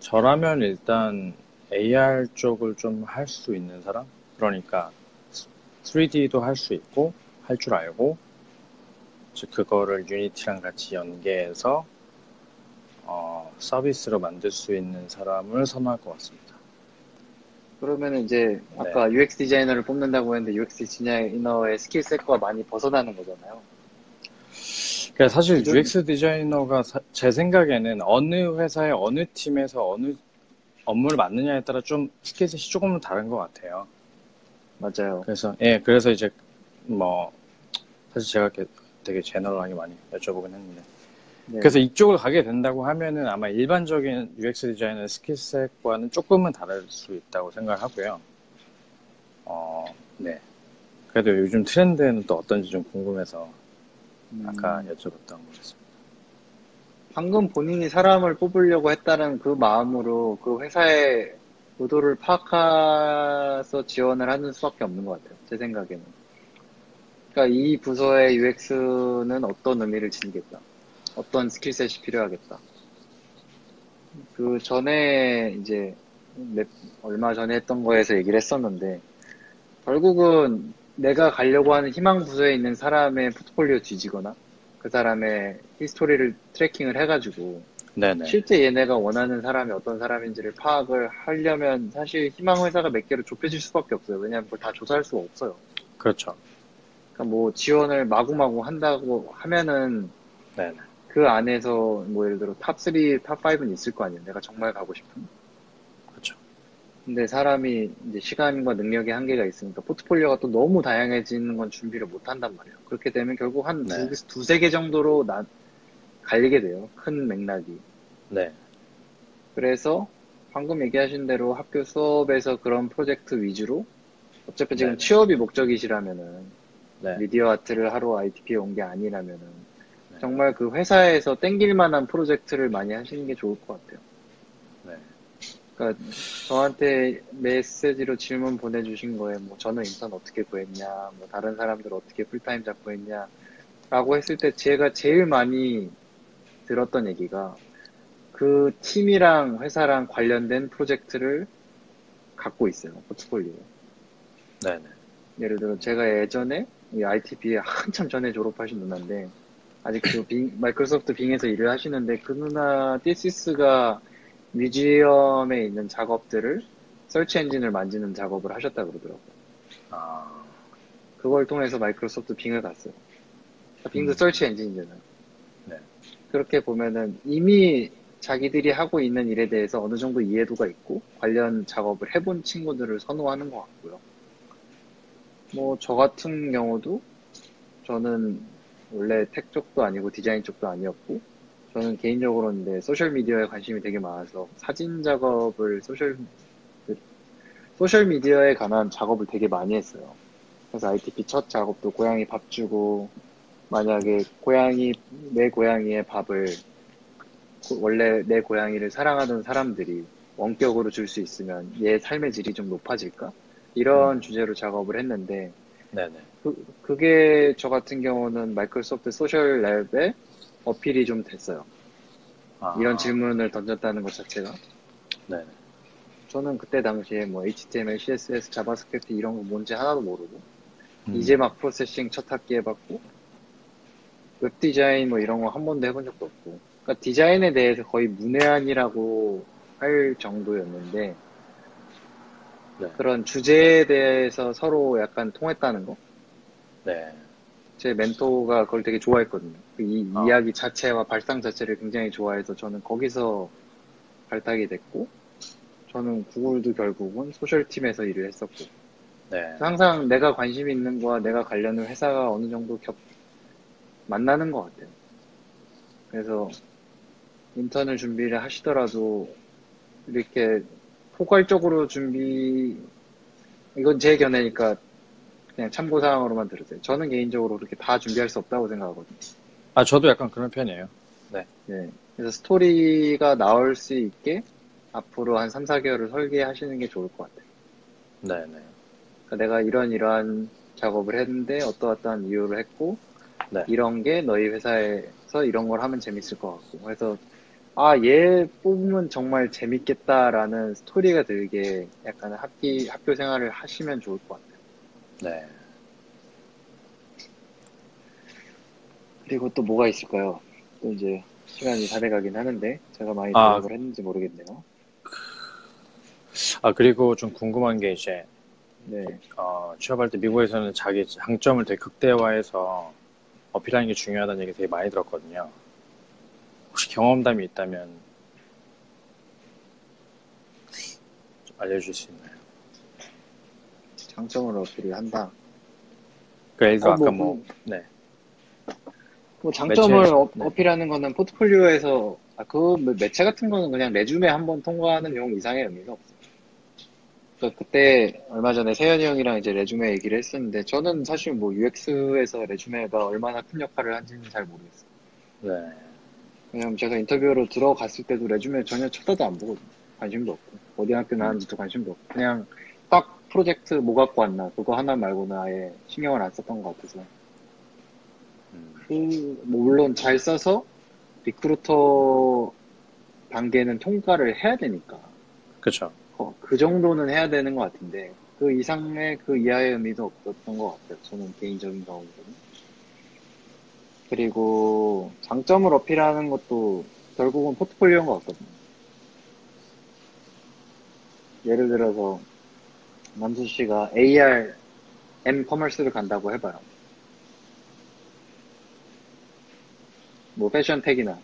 저라면 일단 AR 쪽을 좀 할 수 있는 사람? 그러니까 3D도 할 수 있고, 할 줄 알고, 즉, 그거를 유니티랑 같이 연계해서, 어, 서비스로 만들 수 있는 사람을 선호할 것 같습니다. 그러면은 이제 아까 UX 디자이너를 뽑는다고 했는데 UX 디자이너의 스킬셋과 많이 벗어나는 거잖아요. 그러니까 사실 기존- UX 디자이너가 사- 제 생각에는 어느 회사의 어느 팀에서 어느 업무를 맡느냐에 따라 좀 스킬셋이 조금은 다른 것 같아요. 맞아요. 그래서 예, 그래서 이제 뭐 사실 제가 이렇게 되게 제너럴하게 많이 여쭤보긴 했는데 네. 그래서 이쪽을 가게 된다고 하면은 아마 일반적인 UX 디자이너의 스킬셋과는 조금은 다를 수 있다고 생각하고요. 어, 네. 그래도 요즘 트렌드는 또 어떤지 좀 궁금해서 음, 아까 여쭤봤던 거였습니다. 방금 본인이 사람을 뽑으려고 했다는 그 마음으로 그 회사의 의도를 파악해서 지원을 하는 수밖에 없는 것 같아요. 제 생각에는. 그러니까 이 부서의 UX는 어떤 의미를 지니겠다. 어떤 스킬셋이 필요하겠다. 그 전에 이제 몇- 얼마 전에 했던 거에서 얘기를 했었는데 결국은 내가 가려고 하는 희망 부서에 있는 사람의 포트폴리오 뒤지거나 그 사람의 히스토리를 tracking을 해가지고 네네. 실제 얘네가 원하는 사람이 어떤 사람인지를 파악을 하려면 사실 희망 회사가 몇 개로 좁혀질 수밖에 없어요. 왜냐하면 그걸 다 조사할 수가 없어요. 그렇죠. 그러니까 뭐 지원을 마구마구 한다고 하면은 네네. 그 안에서 뭐 예를 들어 top 3, top 5는 있을 거 아니에요. 내가 정말 가고 싶은. 그렇죠. 근데 사람이 이제 시간과 능력의 한계가 있으니까 포트폴리오가 또 너무 다양해지는 건 준비를 못 한단 말이에요. 그렇게 되면 결국 한 네. 두, 두세 개 정도로 나, 갈리게 돼요. 큰 맥락이. 네. 그래서 방금 얘기하신 대로 학교 수업에서 그런 프로젝트 위주로 어차피 지금 네. 취업이 목적이시라면은 네. 미디어 아트를 하러 ITP에 온 게 아니라면은 네. 정말 그 회사에서 땡길 만한 프로젝트를 많이 하시는 게 좋을 것 같아요. 네. 그러니까 저한테 메시지로 질문 보내주신 거에 뭐 저는 인턴 어떻게 구했냐, 뭐 다른 사람들 어떻게 풀타임 잡고 했냐, 라고 했을 때 제가 제일 많이 들었던 얘기가 그 팀이랑 회사랑 관련된 프로젝트를 갖고 있어요. 포트폴리오에. 네네. 예를 들어 제가 예전에 이 ITB에 한참 전에 졸업하신 누나인데 아직도 빙- 마이크로소프트 빙에서 일을 하시는데 그 누나 thesis가 museum에 있는 작업들을 서치 엔진을 만지는 작업을 하셨다 그러더라고요. 아, 그걸 통해서 마이크로소프트 빙을 갔어요. 빙도 음. search engine이잖아요. 네. 그렇게 보면은 이미 자기들이 하고 있는 일에 대해서 어느 정도 이해도가 있고 관련 작업을 해본 친구들을 선호하는 것 같고요. 뭐 저 같은 경우도 저는 원래 tech 쪽도 아니고 디자인 쪽도 아니었고 저는 개인적으로는 이제 소셜 미디어에 관심이 되게 많아서 사진 작업을 소셜 그 소셜 미디어에 관한 작업을 되게 많이 했어요. 그래서 ITP 첫 작업도 고양이 밥 주고 만약에 고양이 내 고양이의 밥을 고- 원래 내 고양이를 사랑하던 사람들이 원격으로 줄 수 있으면 얘 삶의 질이 좀 높아질까? 이런 주제로 작업을 했는데 네네. 그, 그게 저 같은 경우는 마이크로소프트 소셜 랩에 어필이 좀 됐어요. 아, 이런 질문을 던졌다는 것 자체가. 네네. 저는 그때 당시에 뭐 HTML, CSS, 자바스크립트 이런 거 뭔지 하나도 모르고 음, 이제 막 프로세싱 첫 학기 해봤고 웹 디자인 뭐 이런 거 한 번도 해본 적도 없고 그러니까 디자인에 대해서 거의 문외한이라고 할 정도였는데 네. 그런 주제에 대해서 서로 약간 통했다는 거. 네. 제 멘토가 그걸 되게 좋아했거든요. 그이 아. 이야기 자체와 발상 자체를 굉장히 좋아해서 저는 거기서 발탁이 됐고 저는 구글도 결국은 소셜팀에서 일을 했었고 네. 항상 내가 관심 있는 거와 내가 관련된 회사가 어느 정도 겹 만나는 것 같아요. 그래서 인턴을 준비를 하시더라도 이렇게 포괄적으로 준비 이건 제 견해니까 그냥 참고 사항으로만 들으세요. 저는 개인적으로 그렇게 다 준비할 수 없다고 생각하거든요. 아, 저도 약간 그런 편이에요. 네. 그래서 스토리가 나올 수 있게 앞으로 한 3, 4개월을 설계하시는 게 좋을 것 같아요. 네네. 그러니까 내가 이런 이러한 작업을 했는데 어떠어떠한 이유를 했고 네. 이런 게 너희 회사에서 이런 걸 하면 재밌을 것 같고 그래서 아 얘 뽑으면 정말 재밌겠다라는 스토리가 들게 약간 학기 학교 생활을 하시면 좋을 것 같아요. 네. 그리고 또 뭐가 있을까요? 또 이제 시간이 다 돼가긴 하는데 제가 많이 아. 대답을 했는지 모르겠네요. 아, 그리고 좀 궁금한 게 이제, 네. 어, 취업할 때 미국에서는 자기 장점을 되게 극대화해서 어필하는 게 중요하다는 얘기 되게 많이 들었거든요. 혹시 경험담이 있다면 좀 알려줄 수 있나요? 장점을 어필을 한다. 그 들어 어, 아까 뭐, 뭐, 네. 뭐 장점을 매체, 어, 네. 필하는 거는 포트폴리오에서 아, 그 매체 같은 거는 그냥 레주메 한 번 통과하는 내용 이상의 의미가 없어요. 그러니까 그때 얼마 전에 세현이 형이랑 이제 resume 얘기를 했었는데 저는 사실 뭐 UX에서 resume가 얼마나 큰 역할을 한지는 잘 모르겠어요. 네. 왜냐면 제가 인터뷰로 들어갔을 때도 resume 전혀 쳐다도 안 보거든요. 관심도 없고 어디 학교 나왔는지도 관심도 없고 그냥 딱 프로젝트 뭐 갖고 왔나 그거 하나 말고는 아예 신경을 안 썼던 것 같아서 음, 그, 뭐 물론 잘 써서 recruiter 단계는 통과를 해야 되니까 그쵸. 어, 그 정도는 해야 되는 것 같은데 그 이상의 그 이하의 의미도 없었던 것 같아요. 저는 개인적인 경험으로는. 그리고 장점을 어필하는 것도 결국은 포트폴리오인 것 같거든요. 예를 들어서 남수 씨가 AR M 커머스를 간다고 해봐요. 뭐 패션 택이나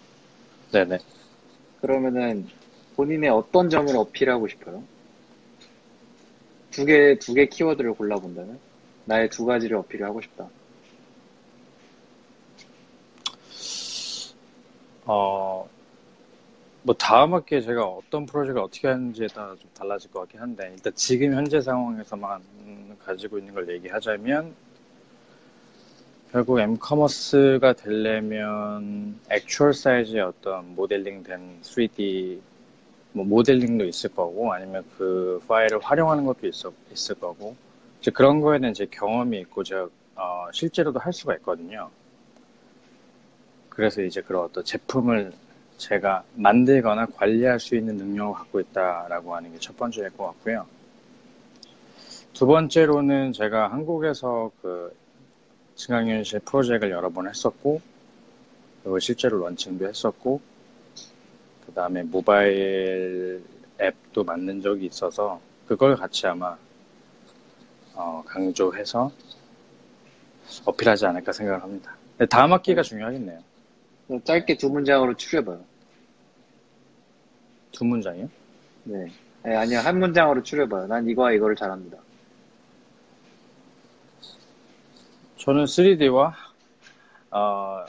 네네. 그러면은 본인의 어떤 점을 어필하고 싶어요? 두 개, 두 개 키워드를 골라본다면? 나의 두 가지를 어필을 하고 싶다. 어, 뭐 다음 학기에 제가 어떤 프로젝트를 어떻게 하는지에 따라 좀 달라질 것 같긴 한데 일단 지금 현재 상황에서만 음, 가지고 있는 걸 얘기하자면 결국 엠커머스가 되려면 액츄얼 사이즈의 어떤 모델링 된 3D 뭐 모델링도 있을 거고 아니면 그 파일을 활용하는 것도 있어, 있을 거고 이제 그런 거에는 이제 경험이 있고 제가 어, 실제로도 할 수가 있거든요. 그래서 이제 그런 어떤 제품을 제가 만들거나 관리할 수 있는 능력을 갖고 있다라고 하는 게 첫 번째일 것 같고요. 두 번째로는 제가 한국에서 그 증강현실 프로젝트를 여러 번 했었고, 그리고 실제로 런칭도 했었고, 그 다음에 모바일 앱도 만든 적이 있어서 그걸 같이 아마 어, 강조해서 어필하지 않을까 생각을 합니다. 다음 학기가 중요하겠네요. 짧게 두 문장으로 추려봐요. 두 문장이요? 네. 네, 아니요, 한 문장으로 추려봐요. 난 이거와 이거를 잘합니다. 저는 3D와 어,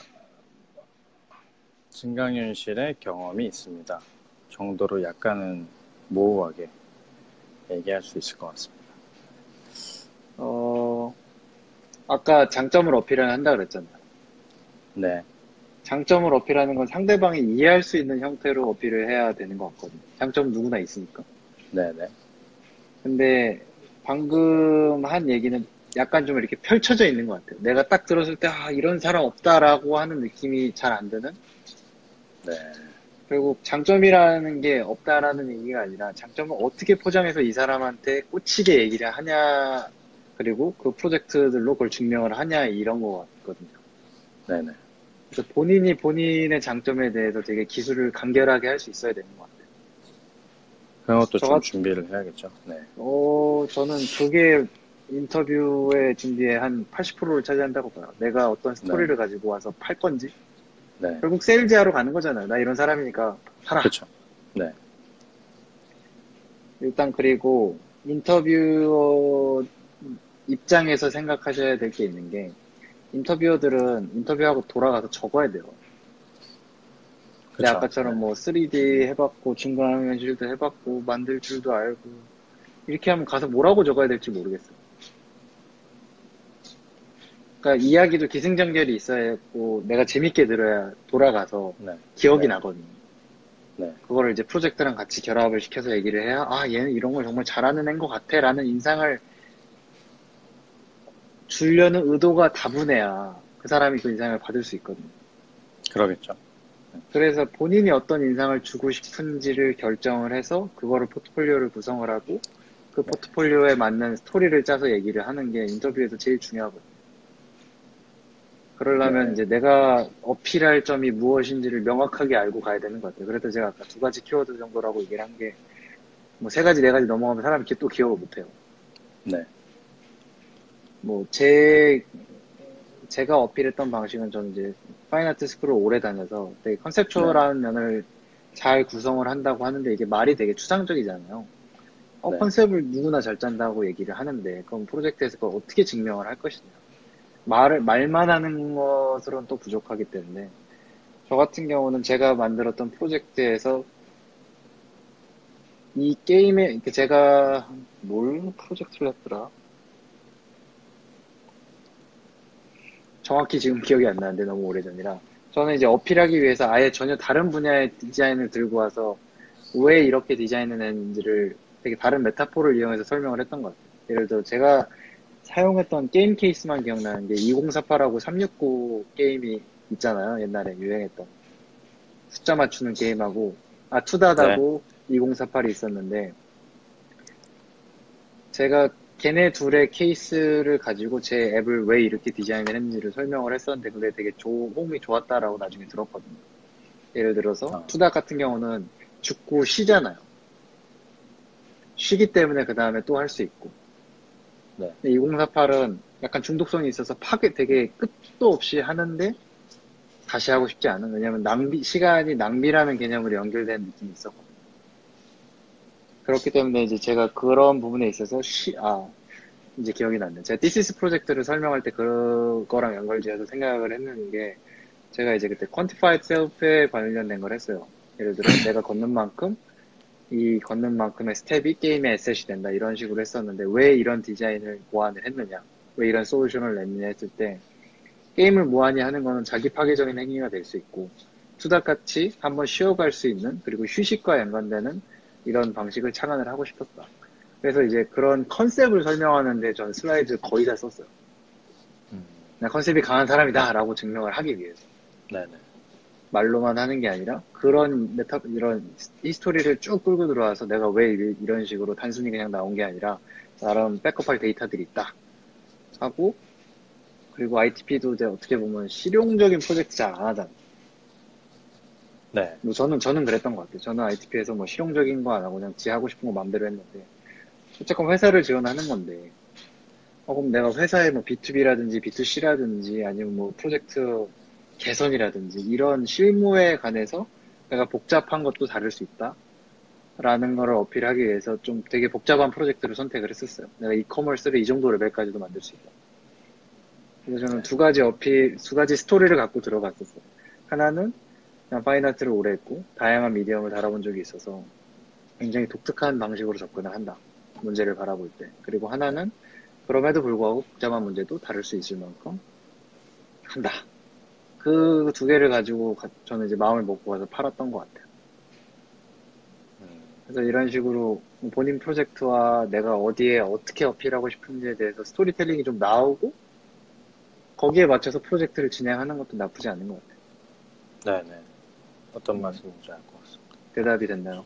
증강현실의 경험이 있습니다. 정도로 약간은 모호하게 얘기할 수 있을 것 같습니다. 어, 아까 장점을 어필을 한다 그랬잖아요. 네, 장점을 어필하는 건 상대방이 이해할 수 있는 형태로 어필을 해야 되는 것 같거든요. 장점 누구나 있으니까. 네, 네, 근데 방금 한 얘기는 약간 좀 이렇게 펼쳐져 있는 것 같아요. 내가 딱 들었을 때, 아, 이런 사람 없다라고 하는 느낌이 잘 안 드는? 네, 결국 장점이라는 게 없다라는 얘기가 아니라 장점을 어떻게 포장해서 이 사람한테 꽂히게 얘기를 하냐, 그리고 그 프로젝트들로 그걸 증명을 하냐, 이런 거 같거든요. 네, 네. 그래서 본인이 본인의 장점에 대해서 되게 기술을 간결하게 할 수 있어야 되는 것 같아요. 그런 것도 저좀 같- 준비를 해야겠죠. 네, 어, 저는 그게 인터뷰의 준비의 한 80%를 차지한다고 봐요. 내가 어떤 스토리를 가지고 와서 팔 건지. 네, 결국 세일즈하러 가는 거잖아요. 나 이런 사람이니까 팔아. 그렇죠. 일단 그리고 인터뷰어 입장에서 생각하셔야 될 게 있는 게 인터뷰어들은 인터뷰하고 돌아가서 적어야 돼요. 근데 그쵸. 아까처럼 뭐 3D 해봤고 중간 현실도 해봤고 만들 줄도 알고 이렇게 하면 가서 뭐라고 적어야 될지 모르겠어요. 그러니까 이야기도 기승전결이 있어야 했고 내가 재밌게 들어야 돌아가서 네, 기억이 네. 나거든요. 네. 그거를 이제 프로젝트랑 같이 결합을 시켜서 얘기를 해야 아 얘는 이런 걸 정말 잘하는 애인 것 같아라는 인상을 주려는 의도가 다분해야 그 사람이 그 인상을 받을 수 있거든요. 그러겠죠. 그래서 본인이 어떤 인상을 주고 싶은지를 결정을 해서 그거를 포트폴리오를 구성을 하고 그 포트폴리오에 맞는 스토리를 짜서 얘기를 하는 게 인터뷰에서 제일 중요하거든요. 그러려면 네. 이제 내가 어필할 점이 무엇인지를 명확하게 알고 가야 되는 것 같아요. 그래서 제가 아까 두 가지 키워드 정도라고 얘기를 한 게, 뭐 세 가지, 네 가지 넘어가면 사람이 이렇게 또 기억을 못해요. 네, 뭐, 제, 제가 어필했던 방식은 저는 이제 파인아트 스쿨을 오래 다녀서 되게 컨셉추얼한 면을 잘 구성을 한다고 하는데 이게 말이 되게 추상적이잖아요. 어, 네. 컨셉을 누구나 잘 짠다고 얘기를 하는데 그럼 프로젝트에서 그걸 어떻게 증명을 할 것이냐. 말을, 말만 하는 것으로는 또 부족하기 때문에 저 같은 경우는 제가 만들었던 프로젝트에서 이 게임에 이렇게 제가 뭘 프로젝트를 했더라? 정확히 지금 기억이 안 나는데 너무 오래전이라 저는 이제 어필하기 위해서 아예 전혀 다른 분야의 디자인을 들고 와서 왜 이렇게 디자인을 했는지를 되게 다른 메타포를 이용해서 설명을 했던 것 같아요. 예를 들어 제가 사용했던 게임 케이스만 기억나는 게 2048하고 369 게임이 있잖아요. 옛날에 유행했던 숫자 맞추는 게임하고 아 투다다고 2048이 있었는데 제가 걔네 둘의 케이스를 가지고 제 앱을 왜 이렇게 디자인을 했는지를 설명을 했었는데 그게 되게 조, 호응이 좋았다라고 나중에 들었거든요. 예를 들어서 아. 투다 같은 경우는 죽고 쉬잖아요. 쉬기 때문에 그 다음에 또 할 수 있고. 네. 2048은 약간 중독성이 있어서 파괴 되게 끝도 없이 하는데 다시 하고 싶지 않은 왜냐면 낭비 시간이 낭비라는 개념으로 연결된 느낌이 있었거든요. 그렇기 때문에 이제 제가 그런 부분에 있어서 쉬, 아 이제 기억이 났네. 제가 thesis 프로젝트를 설명할 때 그거랑 연결지어서 생각을 했는 게 제가 이제 그때 quantified self에 관련된 걸 했어요. 예를 들어 내가 걷는 만큼 이 걷는 만큼의 스텝이 게임의 에셋이 된다 이런 식으로 했었는데 왜 이런 디자인을 고안을 했느냐 왜 이런 솔루션을 냈느냐 했을 때 게임을 무한히 하는 거는 자기 파괴적인 행위가 될 수 있고 투닥같이 한번 쉬어갈 수 있는 그리고 휴식과 연관되는 이런 방식을 창안을 하고 싶었다. 그래서 이제 그런 컨셉을 설명하는데 전 슬라이드 거의 다 썼어요. 음, 나 컨셉이 강한 사람이다 라고 증명을 하기 위해서. 네, 네. 말로만 하는 게 아니라 그런 메타 이런 히스토리를 쭉 끌고 들어와서 내가 왜 이- 이런 식으로 단순히 그냥 나온 게 아니라 나름 백업할 데이터들이 있다 하고 그리고 ITP도 이제 어떻게 보면 실용적인 프로젝트 잘 안 하잖아. 네. 뭐 저는 저는 그랬던 것 같아요. 저는 ITP에서 뭐 실용적인 거 안 하고 그냥 지 하고 싶은 거 마음대로 했는데 어쨌건 회사를 지원하는 건데 어, 그럼 내가 회사에 뭐 B2B라든지 B2C라든지 아니면 뭐 프로젝트 개선이라든지 이런 실무에 관해서 내가 복잡한 것도 다룰 수 있다. 라는 거를 어필하기 위해서 좀 되게 복잡한 프로젝트를 선택을 했었어요. 내가 e-commerce를 이 정도 레벨까지도 만들 수 있다. 그래서 저는 두 가지 어필, 두 가지 스토리를 갖고 들어갔었어요. 하나는 그냥 fine art를 오래 했고 다양한 medium을 다뤄본 적이 있어서 굉장히 독특한 방식으로 접근을 한다. 문제를 바라볼 때. 그리고 하나는 그럼에도 불구하고 복잡한 문제도 다룰 수 있을 만큼 한다. 그 두 개를 가지고 가- 저는 이제 마음을 먹고 가서 팔았던 것 같아요. 음, 그래서 이런 식으로 본인 프로젝트와 내가 어디에 어떻게 어필하고 싶은지에 대해서 스토리텔링이 좀 나오고 거기에 맞춰서 프로젝트를 진행하는 것도 나쁘지 않은 것 같아요. 네네. 어떤 말씀인지 알 것 같습니다. 대답이 됐나요?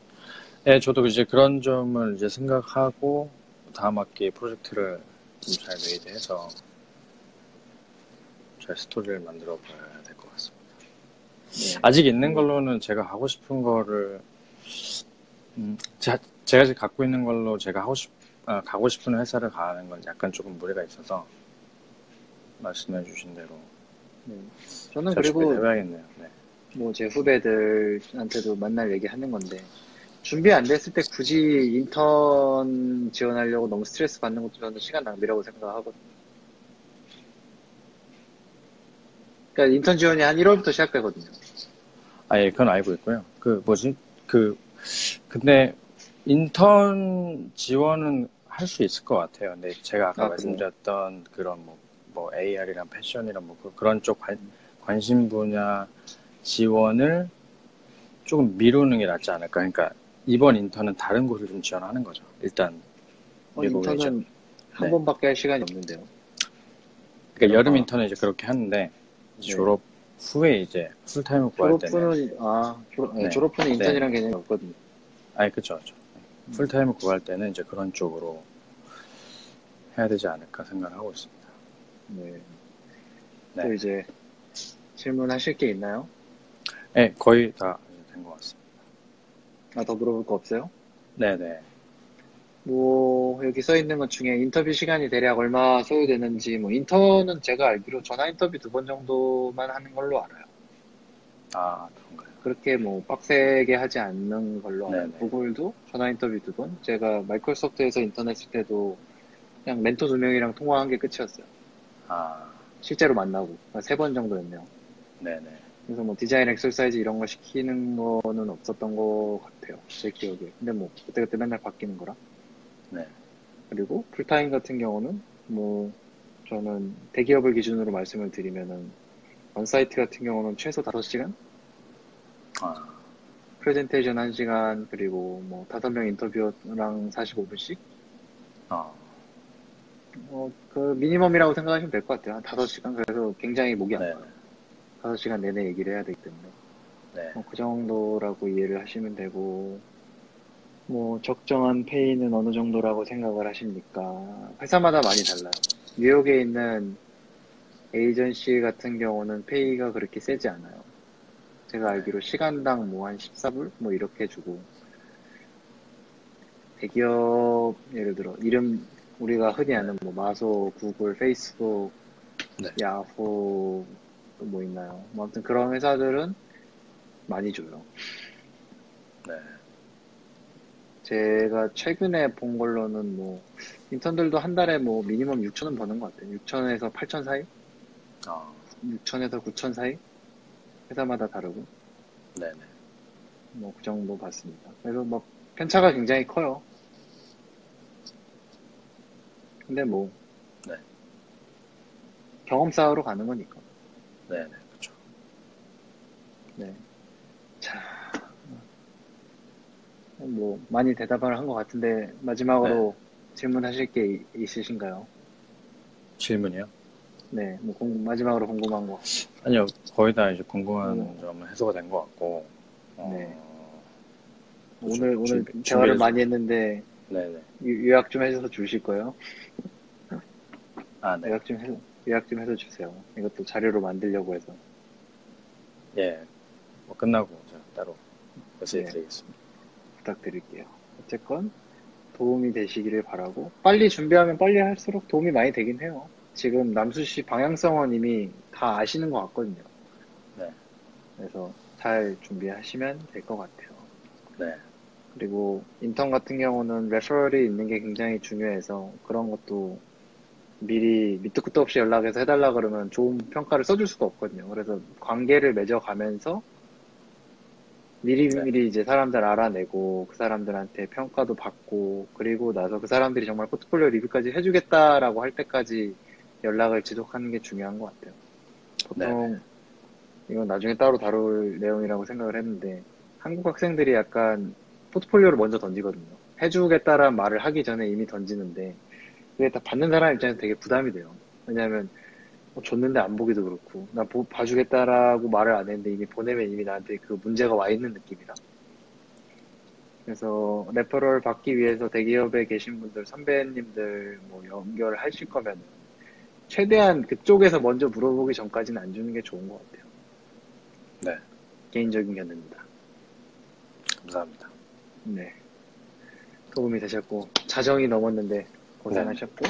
네, 저도 이제 그런 점을 이제 생각하고 다음 학기 프로젝트를 좀 잘 made해서 잘 스토리를 만들어 봐야 될 것 같습니다. 네. 아직 있는 걸로는 제가 하고 싶은 거를 음, 자- 제가 지금 갖고 있는 걸로 제가 하고 싶 아, 가고 싶은 회사를 가는 건 약간 조금 무리가 있어서 말씀해 주신 대로 네. 저는 잘 그리고 해봐야겠네요. 네. 뭐 제 후배들한테도 만날 얘기 하는 건데 준비 안 됐을 때 굳이 인턴 지원하려고 너무 스트레스 받는 것도 저는 시간 낭비라고 생각하거든요. 그러니까 인턴 지원이 한 1월부터 시작되거든요. 아, 예, 그건 알고 있고요. 그, 뭐지? 그, 근데, 인턴 지원은 할 수 있을 것 같아요. 근데 제가 아까 아? 말씀드렸던 그런 뭐, 뭐, AR이랑 패션이랑 뭐, 그- 그런 쪽 관, 관심 분야 지원을 조금 미루는 게 낫지 않을까. 그러니까, 이번 인턴은 다른 곳을 좀 지원하는 거죠. 일단, 어, 인턴은 한 네. 번밖에 할 시간이 없는데요. 그러니까 여름 아. 인턴은 이제 그렇게 하는데, 네. 졸업 후에 이제 풀타임을 구할 때는, 졸업 후는 아 졸업, 네, 네. 졸업 후는 인턴이란 개념이 없거든요. 아니, 그쵸. 풀타임을 구할 때는 이제 그런 쪽으로 해야 되지 않을까 생각을 하고 있습니다. 네. 네. 또 이제 질문하실 게 있나요? 네, 거의 다 된 것 같습니다. 아, 더 물어볼 거 없어요? 네네. 뭐 여기 써 있는 것 중에 인터뷰 시간이 대략 얼마 소요되는지 뭐 인턴은 제가 알기로 전화 인터뷰 두 번 정도만 하는 걸로 알아요. 아, 그런가요? 그렇게 뭐 빡세게 하지 않는 걸로 알아요. 구글도 전화 인터뷰 두 번. 제가 마이크로소프트에서 인턴 했을 때도 그냥 멘토 두 명이랑 통화한 게 끝이었어요. 아, 실제로 만나고 세 번 정도였네요. 네네. 그래서 뭐 design exercise 이런 거 시키는 거는 없었던 것 같아요. 제 기억에. 근데 뭐 그때그때 맨날 바뀌는 거라. 네. 그리고 풀타임 같은 경우는 뭐 저는 대기업을 기준으로 말씀을 드리면은 onsite 같은 경우는 최소 5시간? 아, 프레젠테이션 1시간 그리고 뭐 5명 인터뷰랑 45분씩? 아, 어, 그 미니멈이라고 생각하시면 될 것 같아요. 한 5시간. 그래서 굉장히 목이 네. 아파요. 5시간 내내 얘기를 해야 되기 때문에. 네. 뭐 그 정도라고 이해를 하시면 되고, 뭐, 적정한 페이는 어느 정도라고 생각을 하십니까? 회사마다 많이 달라요. 뉴욕에 있는 에이전시 같은 경우는 페이가 그렇게 세지 않아요. 제가 알기로 시간당 뭐 한 14불? 뭐 이렇게 주고, 대기업, 예를 들어, 이름, 우리가 흔히 아는 뭐 마소, 구글, 페이스북, 네. 야후, 또 뭐 있나요? 뭐 아무튼 그런 회사들은 많이 줘요. 네. 제가 최근에 본 걸로는 뭐 인턴들도 한 달에 뭐 미니멈 6천 원 버는 것 같아요. 6천에서 8천 사이? 아, 6천에서 9천 사이? 회사마다 다르고 네네. 뭐 그 정도 봤습니다. 그래서 뭐 편차가 굉장히 커요. 근데 뭐 네. 경험 쌓으러 가는 거니까. 네 네. 그쵸. 네. 자, 뭐 많이 대답을 한 것 같은데 마지막으로 질문하실 게 이- 있으신가요? 질문이요? 네, 뭐 궁- 마지막으로 궁금한 거. 아니요, 거의 다 이제 궁금한 음. 점은 해소가 된 것 같고, 어, 네. 오늘 오늘 준비- 대화를 준비해서- 많이 했는데 네네. 유- 요약 좀 해줘서 주실 거예요? 아, 네. 요약 좀 해, 요약 좀 해서 주세요. 이것도 자료로 만들려고 해서. 예. 뭐 끝나고 제가 따로 메시지 네. 드리겠습니다. 부탁드릴게요. 어쨌건 도움이 되시기를 바라고 빨리 준비하면 빨리 할수록 도움이 많이 되긴 해요. 지금 남수 씨 방향성은 이미 다 아시는 것 같거든요. 네. 그래서 잘 준비하시면 될 것 같아요. 네. 그리고 인턴 같은 경우는 referral이 있는 게 굉장히 중요해서 그런 것도 미리 밑도 끝도 없이 연락해서 해달라 그러면 좋은 평가를 써줄 수가 없거든요. 그래서 관계를 맺어가면서 미리 네. 미리 이제 사람들 알아내고 그 사람들한테 평가도 받고 그리고 나서 그 사람들이 정말 포트폴리오 리뷰까지 해주겠다라고 할 때까지 연락을 지속하는 게 중요한 것 같아요. 보통 이건 나중에 따로 다룰 내용이라고 생각을 했는데 한국 학생들이 약간 포트폴리오를 먼저 던지거든요. 해주겠다라는 말을 하기 전에 이미 던지는데 그게 다 받는 사람 입장에서 되게 부담이 돼요. 왜냐하면 어, 줬는데 안 보기도 그렇고 나 보- 봐주겠다라고 말을 안 했는데 이미 보내면 이미 나한테 그 문제가 와 있는 느낌이라. 그래서 레퍼럴 받기 위해서 대기업에 계신 분들 선배님들 뭐 연결하실 거면 최대한 그쪽에서 먼저 물어보기 전까지는 안 주는 게 좋은 것 같아요. 네. 개인적인 견해입니다. 감사합니다. 네. 도움이 되셨고, 자정이 넘었는데 고생하셨고,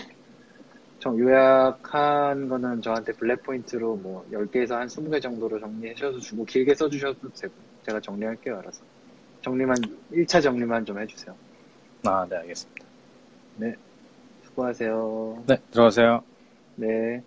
정 요약한 거는 저한테 블랙 포인트로 뭐 10개에서 한 20개 정도로 정리하셔도 주고, 길게 써주셔도 되고, 제가 정리할게요, 알아서. 정리만, 1차 정리만 좀 해주세요. 아, 네, 알겠습니다. 수고하세요. 네, 들어가세요. 네.